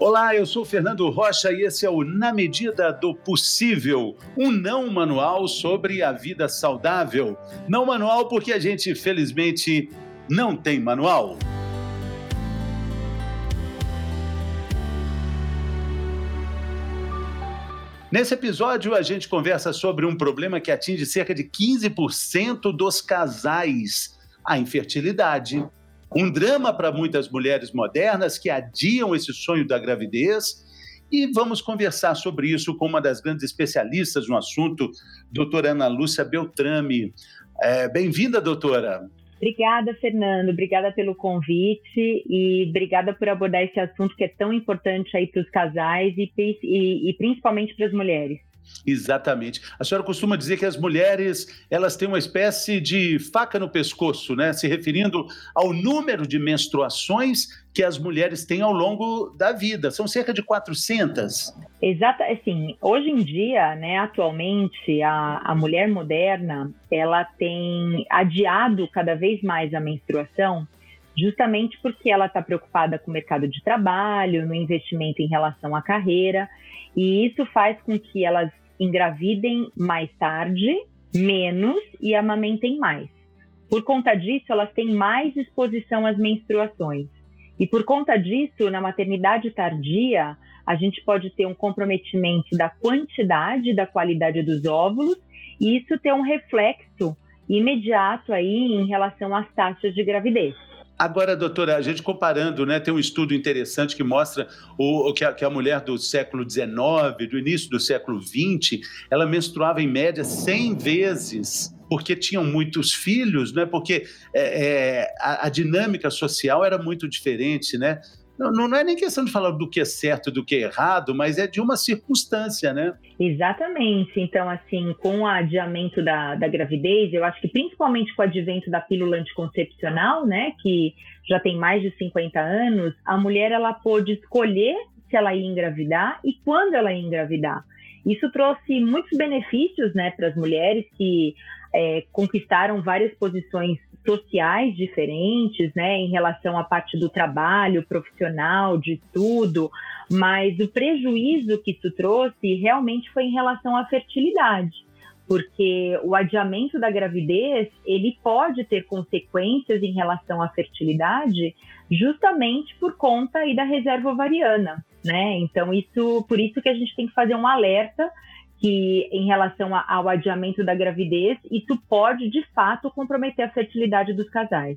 Olá, eu sou Fernando Rocha e esse é o Na Medida do Possível, um não manual sobre a vida saudável. Não manual porque a gente, felizmente, não tem manual. Nesse episódio, a gente conversa sobre um problema que atinge cerca de 15% dos casais: a infertilidade. Um drama para muitas mulheres modernas que adiam esse sonho da gravidez. E vamos conversar sobre isso com uma das grandes especialistas no assunto, doutora Ana Lúcia Beltrame. É, Bem-vinda, doutora. Obrigada, Fernando. Obrigada pelo convite e obrigada por abordar esse assunto que é tão importante aí para os casais e, e, e principalmente para as mulheres. Exatamente. A senhora costuma dizer que as mulheres elas têm uma espécie de faca no pescoço, né? Se referindo ao número de menstruações que as mulheres têm ao longo da vida. São cerca de 400. Exato. Assim, hoje em dia, né, atualmente, a, a mulher moderna ela tem adiado cada vez mais a menstruação justamente porque ela está preocupada com o mercado de trabalho, no investimento em relação à carreira, e isso faz com que elas engravidem mais tarde, menos e amamentem mais. Por conta disso, elas têm mais exposição às menstruações. E por conta disso, na maternidade tardia, a gente pode ter um comprometimento da quantidade da qualidade dos óvulos, e isso ter um reflexo imediato aí em relação às taxas de gravidez. Agora, doutora, a gente comparando, né, tem um estudo interessante que mostra o, que, a, que a mulher do século XIX, do início do século XX, ela menstruava em média 100 vezes porque tinham muitos filhos, né? porque é, é, a, a, dinâmica social era muito diferente, né? Não, não é nem questão de falar do que é certo e do que é errado, mas é de uma circunstância, né? Exatamente. Então, assim, com o adiamento da, da gravidez, eu acho que principalmente com o advento da pílula anticoncepcional, né, que já tem mais de 50 anos, a mulher ela pôde escolher se ela ia engravidar e quando ela ia engravidar. Isso trouxe muitos benefícios, né, para as mulheres que é, conquistaram várias posições sociais diferentes, né, em relação à parte do trabalho profissional, de estudo, mas o prejuízo que isso trouxe realmente foi em relação à fertilidade, porque o adiamento da gravidez ele pode ter consequências em relação à fertilidade, justamente por conta aí da reserva ovariana, né? Então isso, por isso que a gente tem que fazer um alerta que em relação ao adiamento da gravidez, isso pode de fato comprometer a fertilidade dos casais.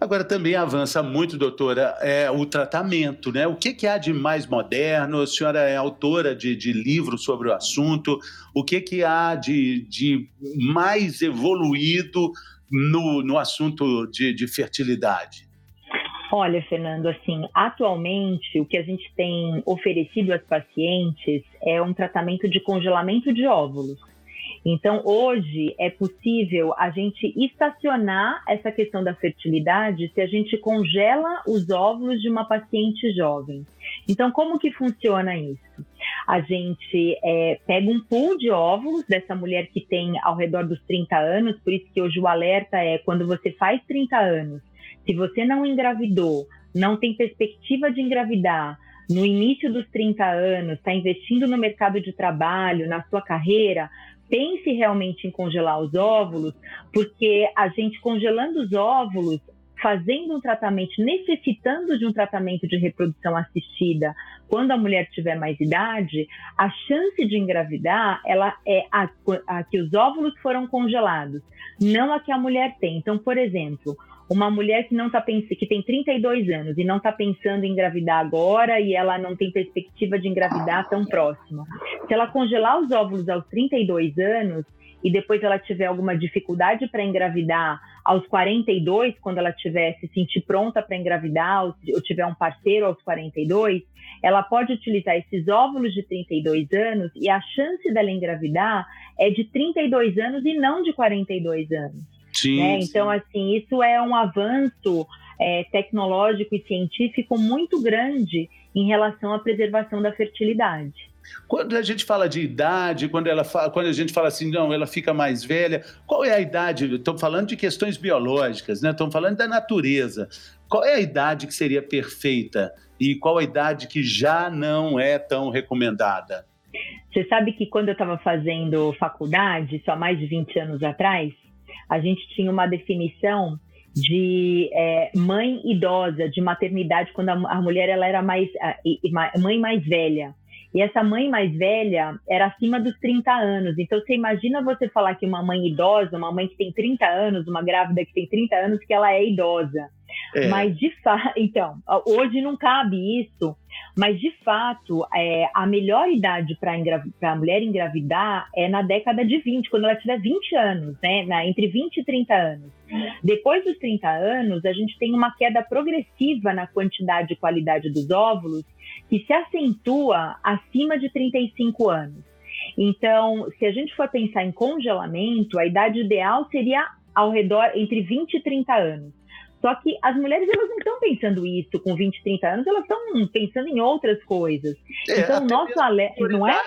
Agora também avança muito, doutora, é, o tratamento, né? O que, que há de mais moderno? A senhora é autora de, de livros sobre o assunto. O que, que há de, de mais evoluído no, no assunto de, de fertilidade? Olha, Fernando, assim, atualmente o que a gente tem oferecido às pacientes é um tratamento de congelamento de óvulos. Então, hoje é possível a gente estacionar essa questão da fertilidade se a gente congela os óvulos de uma paciente jovem. Então, como que funciona isso? A gente é, pega um pool de óvulos dessa mulher que tem ao redor dos 30 anos, por isso que hoje o alerta é quando você faz 30 anos se você não engravidou, não tem perspectiva de engravidar, no início dos 30 anos, está investindo no mercado de trabalho, na sua carreira, pense realmente em congelar os óvulos, porque a gente congelando os óvulos, fazendo um tratamento, necessitando de um tratamento de reprodução assistida, quando a mulher tiver mais idade, a chance de engravidar, ela é a, a que os óvulos foram congelados, não a que a mulher tem. Então, por exemplo, uma mulher que não tá pensando, que tem 32 anos e não está pensando em engravidar agora e ela não tem perspectiva de engravidar tão próxima. Se ela congelar os óvulos aos 32 anos e depois ela tiver alguma dificuldade para engravidar aos 42, quando ela tiver se sentir pronta para engravidar ou, ou tiver um parceiro aos 42, ela pode utilizar esses óvulos de 32 anos e a chance dela engravidar é de 32 anos e não de 42 anos. Sim, né? Então, assim, isso é um avanço é, tecnológico e científico muito grande em relação à preservação da fertilidade. Quando a gente fala de idade, quando, ela fala, quando a gente fala assim, não, ela fica mais velha, qual é a idade? Estamos falando de questões biológicas, né? Estamos falando da natureza. Qual é a idade que seria perfeita e qual a idade que já não é tão recomendada? Você sabe que quando eu estava fazendo faculdade, só mais de 20 anos atrás, a gente tinha uma definição de é, mãe idosa, de maternidade, quando a, a mulher ela era mais a, mãe mais velha. E essa mãe mais velha era acima dos 30 anos. Então, você imagina você falar que uma mãe idosa, uma mãe que tem 30 anos, uma grávida que tem 30 anos, que ela é idosa. É. Mas, de fato, então, hoje não cabe isso, mas, de fato, é, a melhor idade para a mulher engravidar é na década de 20, quando ela tiver 20 anos, né? Na, entre 20 e 30 anos. Depois dos 30 anos, a gente tem uma queda progressiva na quantidade e qualidade dos óvulos, que se acentua acima de 35 anos. Então, se a gente for pensar em congelamento, a idade ideal seria ao redor entre 20 e 30 anos. Só que as mulheres elas não estão pensando isso com 20, 30 anos, elas estão pensando em outras coisas. É, então, nosso alerta, não é?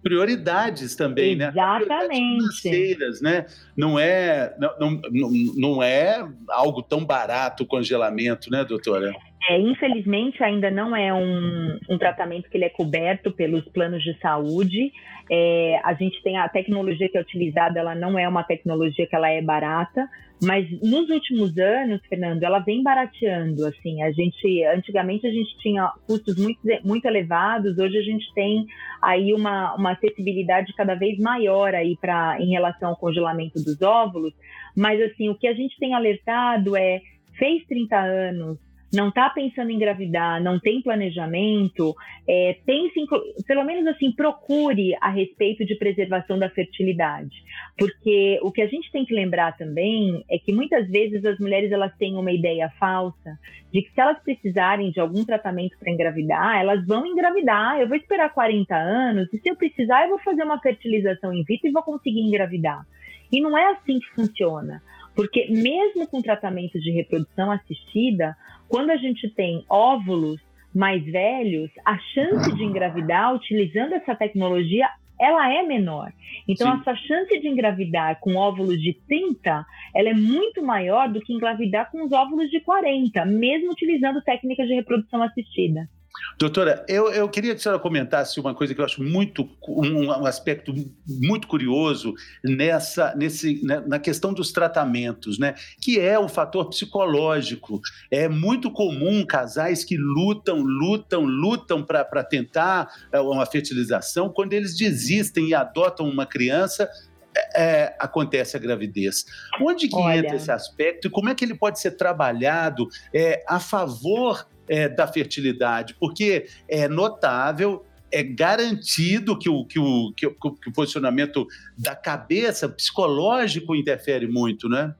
prioridades também, Exatamente. né? Exatamente. né? Não é, não, não, não é algo tão barato o congelamento, né, doutora? É, infelizmente, ainda não é um, um, tratamento que ele é coberto pelos planos de saúde. É, a gente tem a tecnologia que é utilizada, ela não é uma tecnologia que ela é barata, mas nos últimos anos, Fernando, ela vem barateando. Assim, a gente, antigamente a gente tinha custos muito, muito elevados, hoje a gente tem aí uma, uma acessibilidade cada vez maior aí para em relação ao congelamento dos óvulos. Mas assim, o que a gente tem alertado é fez 30 anos, não está pensando em engravidar, não tem planejamento, é, pense, em, pelo menos assim, procure a respeito de preservação da fertilidade. Porque o que a gente tem que lembrar também é que muitas vezes as mulheres elas têm uma ideia falsa de que se elas precisarem de algum tratamento para engravidar, elas vão engravidar. Eu vou esperar 40 anos e se eu precisar, eu vou fazer uma fertilização in vitro e vou conseguir engravidar. E não é assim que funciona. Porque mesmo com tratamento de reprodução assistida, quando a gente tem óvulos mais velhos, a chance de engravidar utilizando essa tecnologia ela é menor. Então, Sim. essa chance de engravidar com óvulos de 30, ela é muito maior do que engravidar com os óvulos de 40, mesmo utilizando técnicas de reprodução assistida. Doutora, eu, eu queria que a senhora comentasse uma coisa que eu acho muito um, um aspecto muito curioso nessa nesse, né, na questão dos tratamentos, né? Que é o fator psicológico. É muito comum casais que lutam, lutam, lutam para tentar é, uma fertilização, quando eles desistem e adotam uma criança, é, é, acontece a gravidez. Onde que Olha. entra esse aspecto e como é que ele pode ser trabalhado é, a favor é, da fertilidade, porque é notável é garantido que o, que, o, que, o, que o posicionamento da cabeça psicológico interfere muito, né?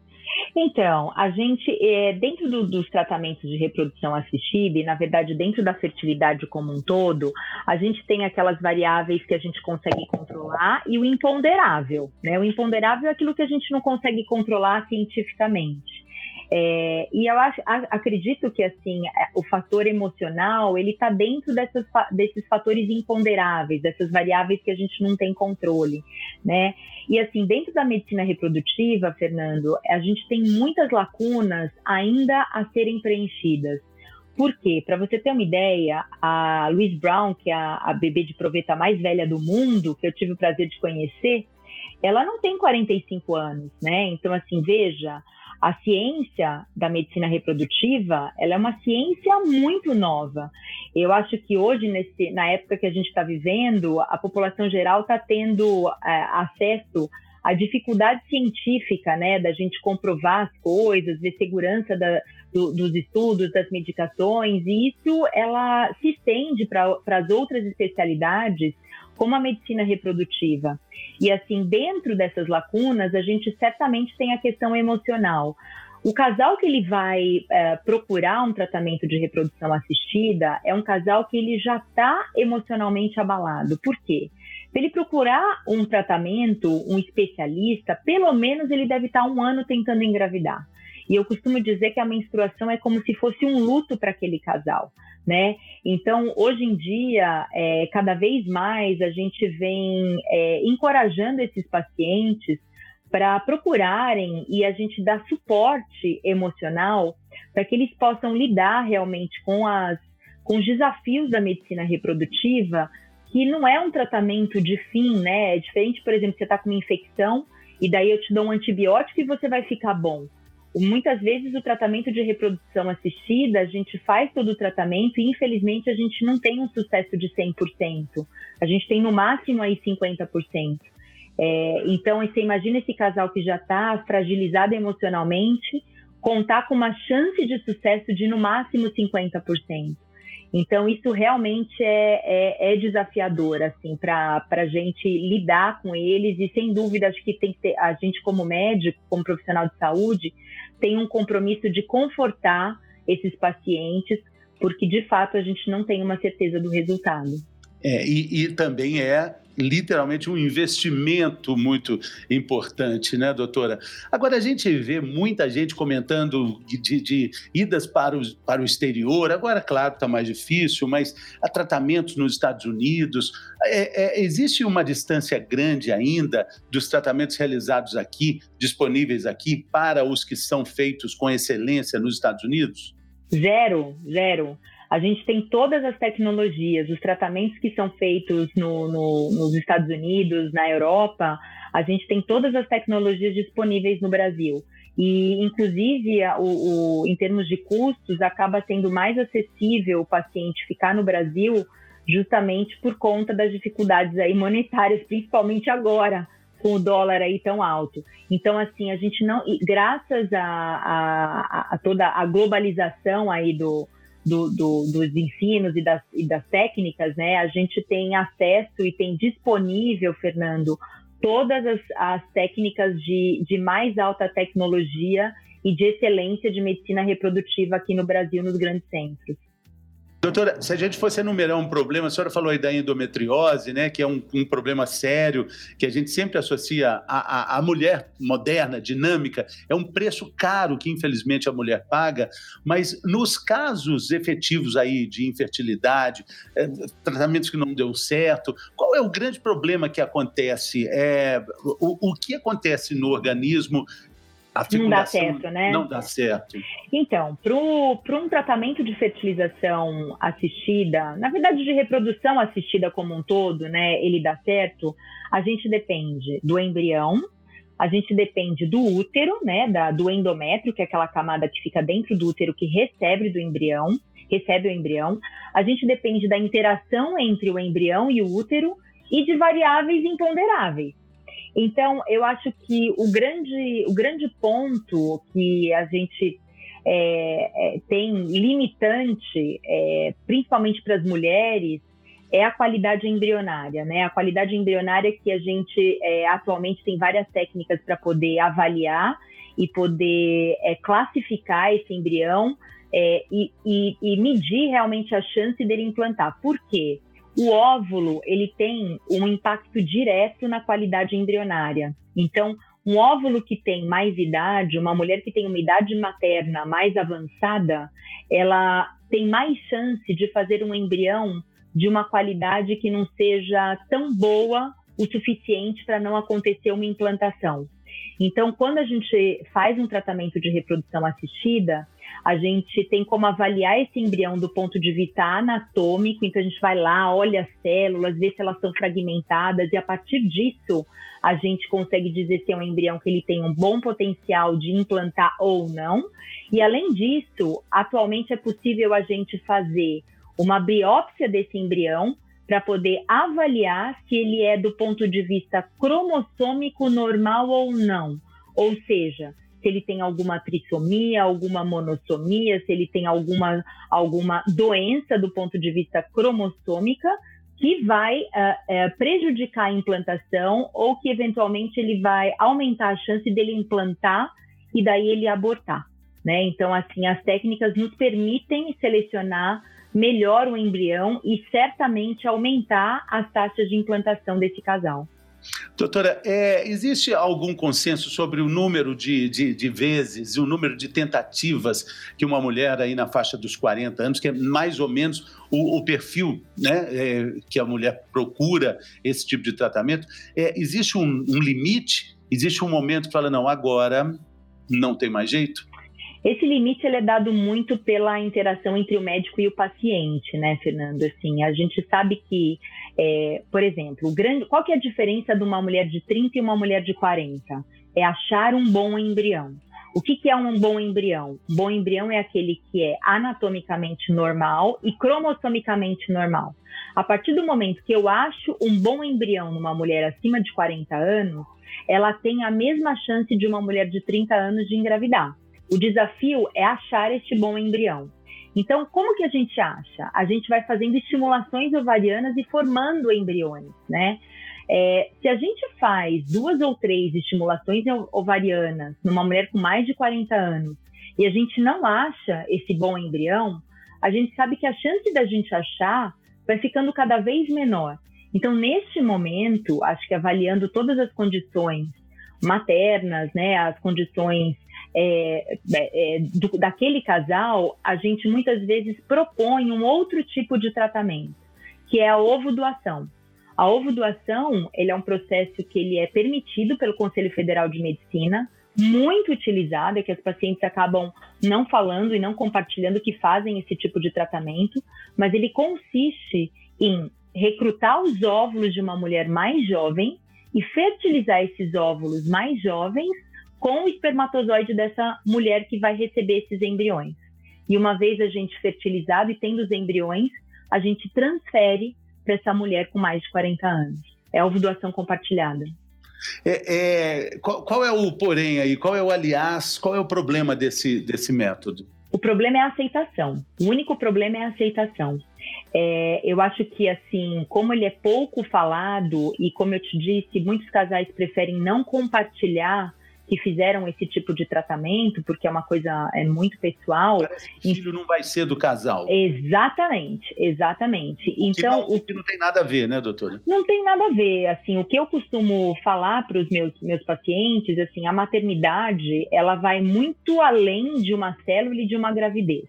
Então, a gente, é, dentro do, dos tratamentos de reprodução assistida, e na verdade dentro da fertilidade como um todo, a gente tem aquelas variáveis que a gente consegue controlar e o imponderável. Né? O imponderável é aquilo que a gente não consegue controlar cientificamente. É, e eu acho, acredito que assim é, o fator emocional ele está dentro dessas, desses fatores imponderáveis, dessas variáveis que a gente não tem controle, né? E assim dentro da medicina reprodutiva, Fernando, a gente tem muitas lacunas ainda a serem preenchidas. Por quê? Para você ter uma ideia, a Louise Brown, que é a, a bebê de proveta mais velha do mundo, que eu tive o prazer de conhecer, ela não tem 45 anos, né? Então, assim, veja, a ciência da medicina reprodutiva, ela é uma ciência muito nova. Eu acho que hoje, nesse, na época que a gente está vivendo, a população geral está tendo é, acesso à dificuldade científica, né, da gente comprovar as coisas, ver segurança da, do, dos estudos, das medicações, e isso ela se estende para as outras especialidades como a medicina reprodutiva. E assim, dentro dessas lacunas, a gente certamente tem a questão emocional. O casal que ele vai é, procurar um tratamento de reprodução assistida é um casal que ele já está emocionalmente abalado. Por quê? Se ele procurar um tratamento, um especialista, pelo menos ele deve estar tá um ano tentando engravidar. E eu costumo dizer que a menstruação é como se fosse um luto para aquele casal né? Então, hoje em dia, é, cada vez mais a gente vem é, encorajando esses pacientes para procurarem e a gente dá suporte emocional para que eles possam lidar realmente com as com os desafios da medicina reprodutiva, que não é um tratamento de fim, né? É diferente, por exemplo, você está com uma infecção e daí eu te dou um antibiótico e você vai ficar bom. Muitas vezes o tratamento de reprodução assistida, a gente faz todo o tratamento e infelizmente a gente não tem um sucesso de 100%. A gente tem no máximo aí 50%. É, então, você imagina esse casal que já está fragilizado emocionalmente, contar com uma chance de sucesso de no máximo 50%. Então, isso realmente é, é, é desafiador, assim, para a gente lidar com eles. E, sem dúvida, acho que tem que ter, a gente, como médico, como profissional de saúde, tem um compromisso de confortar esses pacientes, porque, de fato, a gente não tem uma certeza do resultado. É, e, e, também é literalmente um investimento muito importante, né, doutora? Agora, a gente vê muita gente comentando de, de idas para o, para o exterior, agora, claro, está mais difícil, mas há tratamentos nos Estados Unidos. É, é, existe uma distância grande ainda dos tratamentos realizados aqui, disponíveis aqui, para os que são feitos com excelência nos Estados Unidos? Zero, zero. A gente tem todas as tecnologias, os tratamentos que são feitos no, no, nos Estados Unidos, na Europa, a gente tem todas as tecnologias disponíveis no Brasil. E, inclusive, o, o, em termos de custos, acaba sendo mais acessível o paciente ficar no Brasil justamente por conta das dificuldades aí monetárias, principalmente agora, com o dólar aí tão alto. Então, assim, a gente não, graças a, a, a toda a globalização aí do, do, do, dos ensinos e das, e das técnicas, né, a gente tem acesso e tem disponível, Fernando, todas as, as técnicas de, de mais alta tecnologia e de excelência de medicina reprodutiva aqui no Brasil, nos grandes centros. Doutora, se a gente fosse enumerar um problema, a senhora falou aí da endometriose, né, que é um, um problema sério, que a gente sempre associa à, mulher moderna, dinâmica, é um preço caro que infelizmente a mulher paga, mas nos casos efetivos aí de infertilidade, é, tratamentos que não deu certo, qual é o grande problema que acontece? É, o, o que acontece no organismo não dá certo, né? Não dá certo. Então, para um tratamento de fertilização assistida, na verdade de reprodução assistida como um todo, né, ele dá certo, a gente depende do embrião, a gente depende do útero, né, da, do endométrio, que é aquela camada que fica dentro do útero que recebe do embrião, recebe o embrião. A gente depende da interação entre o embrião e o útero e de variáveis imponderáveis. Então, eu acho que o grande, o grande ponto que a gente é, é, tem limitante, é, principalmente para as mulheres, é a qualidade embrionária, né? A qualidade embrionária que a gente é, atualmente tem várias técnicas para poder avaliar e poder é, classificar esse embrião é, e, e, e medir realmente a chance dele implantar. Por quê? O óvulo ele tem um impacto direto na qualidade embrionária. Então, um óvulo que tem mais idade, uma mulher que tem uma idade materna mais avançada, ela tem mais chance de fazer um embrião de uma qualidade que não seja tão boa o suficiente para não acontecer uma implantação. Então, quando a gente faz um tratamento de reprodução assistida, a gente tem como avaliar esse embrião do ponto de vista anatômico, então a gente vai lá, olha as células, vê se elas são fragmentadas, e a partir disso a gente consegue dizer se é um embrião que ele tem um bom potencial de implantar ou não. E além disso, atualmente é possível a gente fazer uma biópsia desse embrião para poder avaliar se ele é do ponto de vista cromossômico normal ou não. Ou seja, se ele tem alguma trissomia, alguma monossomia, se ele tem alguma, alguma doença do ponto de vista cromossômica que vai uh, uh, prejudicar a implantação ou que eventualmente ele vai aumentar a chance dele implantar e daí ele abortar. Né? Então, assim, as técnicas nos permitem selecionar melhor o embrião e certamente aumentar as taxas de implantação desse casal. Doutora, é, existe algum consenso sobre o número de, de, de vezes e o número de tentativas que uma mulher aí na faixa dos 40 anos, que é mais ou menos o, o perfil né, é, que a mulher procura esse tipo de tratamento, é, existe um, um limite? Existe um momento que fala, não, agora não tem mais jeito? Esse limite ele é dado muito pela interação entre o médico e o paciente, né, Fernando? Assim, a gente sabe que, é, por exemplo, grande, qual que é a diferença de uma mulher de 30 e uma mulher de 40? É achar um bom embrião. O que, que é um bom embrião? Um bom embrião é aquele que é anatomicamente normal e cromossomicamente normal. A partir do momento que eu acho um bom embrião numa mulher acima de 40 anos, ela tem a mesma chance de uma mulher de 30 anos de engravidar. O desafio é achar este bom embrião. Então, como que a gente acha? A gente vai fazendo estimulações ovarianas e formando embriões, né? É, se a gente faz duas ou três estimulações ovarianas numa mulher com mais de 40 anos e a gente não acha esse bom embrião, a gente sabe que a chance da gente achar vai ficando cada vez menor. Então, neste momento, acho que avaliando todas as condições maternas, né, as condições é, é, do, daquele casal, a gente muitas vezes propõe um outro tipo de tratamento, que é a ovodoação. A ovodoação, ele é um processo que ele é permitido pelo Conselho Federal de Medicina, muito utilizado, é que as pacientes acabam não falando e não compartilhando que fazem esse tipo de tratamento, mas ele consiste em recrutar os óvulos de uma mulher mais jovem e fertilizar esses óvulos mais jovens com o espermatozoide dessa mulher que vai receber esses embriões. E uma vez a gente fertilizado e tendo os embriões, a gente transfere para essa mulher com mais de 40 anos. É a ovodoação compartilhada. É, é, qual, qual, é o porém aí? Qual é o aliás? Qual é o problema desse, desse método? O problema é a aceitação. O único problema é a aceitação. É, eu acho que, assim, como ele é pouco falado e, como eu te disse, muitos casais preferem não compartilhar que fizeram esse tipo de tratamento, porque é uma coisa é muito pessoal. Parece que o filho não vai ser do casal. Exatamente, exatamente. Então, o que não, tem nada a ver, né, doutora? Não tem nada a ver. Assim, o que eu costumo falar para os meus, meus pacientes, assim, a maternidade, ela vai muito além de uma célula e de uma gravidez.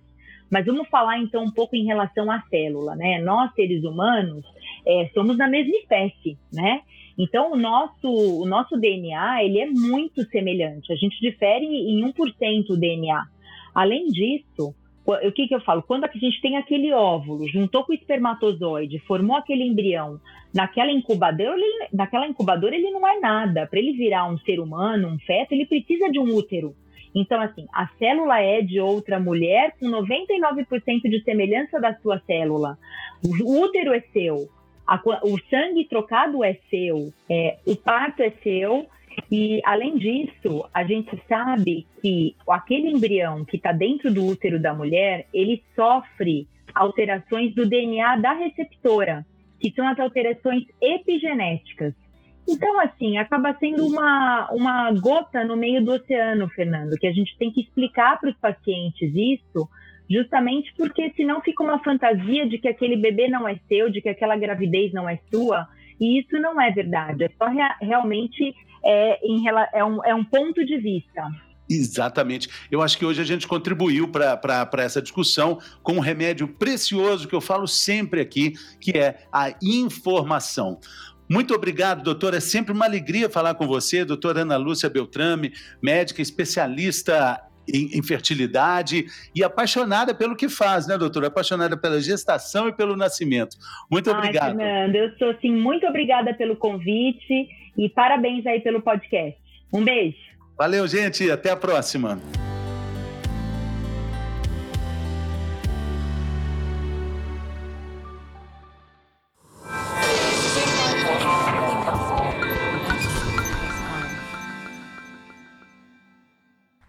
Mas vamos falar então um pouco em relação à célula, né? Nós, seres humanos, é, somos da mesma espécie, né? Então, o nosso, o nosso DNA ele é muito semelhante. A gente difere em 1% o DNA. Além disso, o que, que eu falo? Quando a gente tem aquele óvulo, juntou com o espermatozoide, formou aquele embrião, naquela incubadora, ele, naquela incubadora ele não é nada. Para ele virar um ser humano, um feto, ele precisa de um útero. Então, assim, a célula é de outra mulher com 99% de semelhança da sua célula. O útero é seu, a, o sangue trocado é seu, é, o parto é seu, e além disso, a gente sabe que aquele embrião que está dentro do útero da mulher, ele sofre alterações do DNA da receptora, que são as alterações epigenéticas. Então, assim, acaba sendo uma, uma gota no meio do oceano, Fernando, que a gente tem que explicar para os pacientes isso, justamente porque senão fica uma fantasia de que aquele bebê não é seu, de que aquela gravidez não é sua, e isso não é verdade, é só rea realmente é, em, é, um, é um ponto de vista. Exatamente. Eu acho que hoje a gente contribuiu para essa discussão com um remédio precioso que eu falo sempre aqui, que é a informação. Muito obrigado, doutora. É sempre uma alegria falar com você, doutora Ana Lúcia Beltrame, médica especialista em, em, fertilidade e apaixonada pelo que faz, né, doutora? Apaixonada pela gestação e pelo nascimento. Muito Ai, obrigado. Fernando, eu sou sim muito obrigada pelo convite e parabéns aí pelo podcast. Um beijo. Valeu, gente. Até a próxima.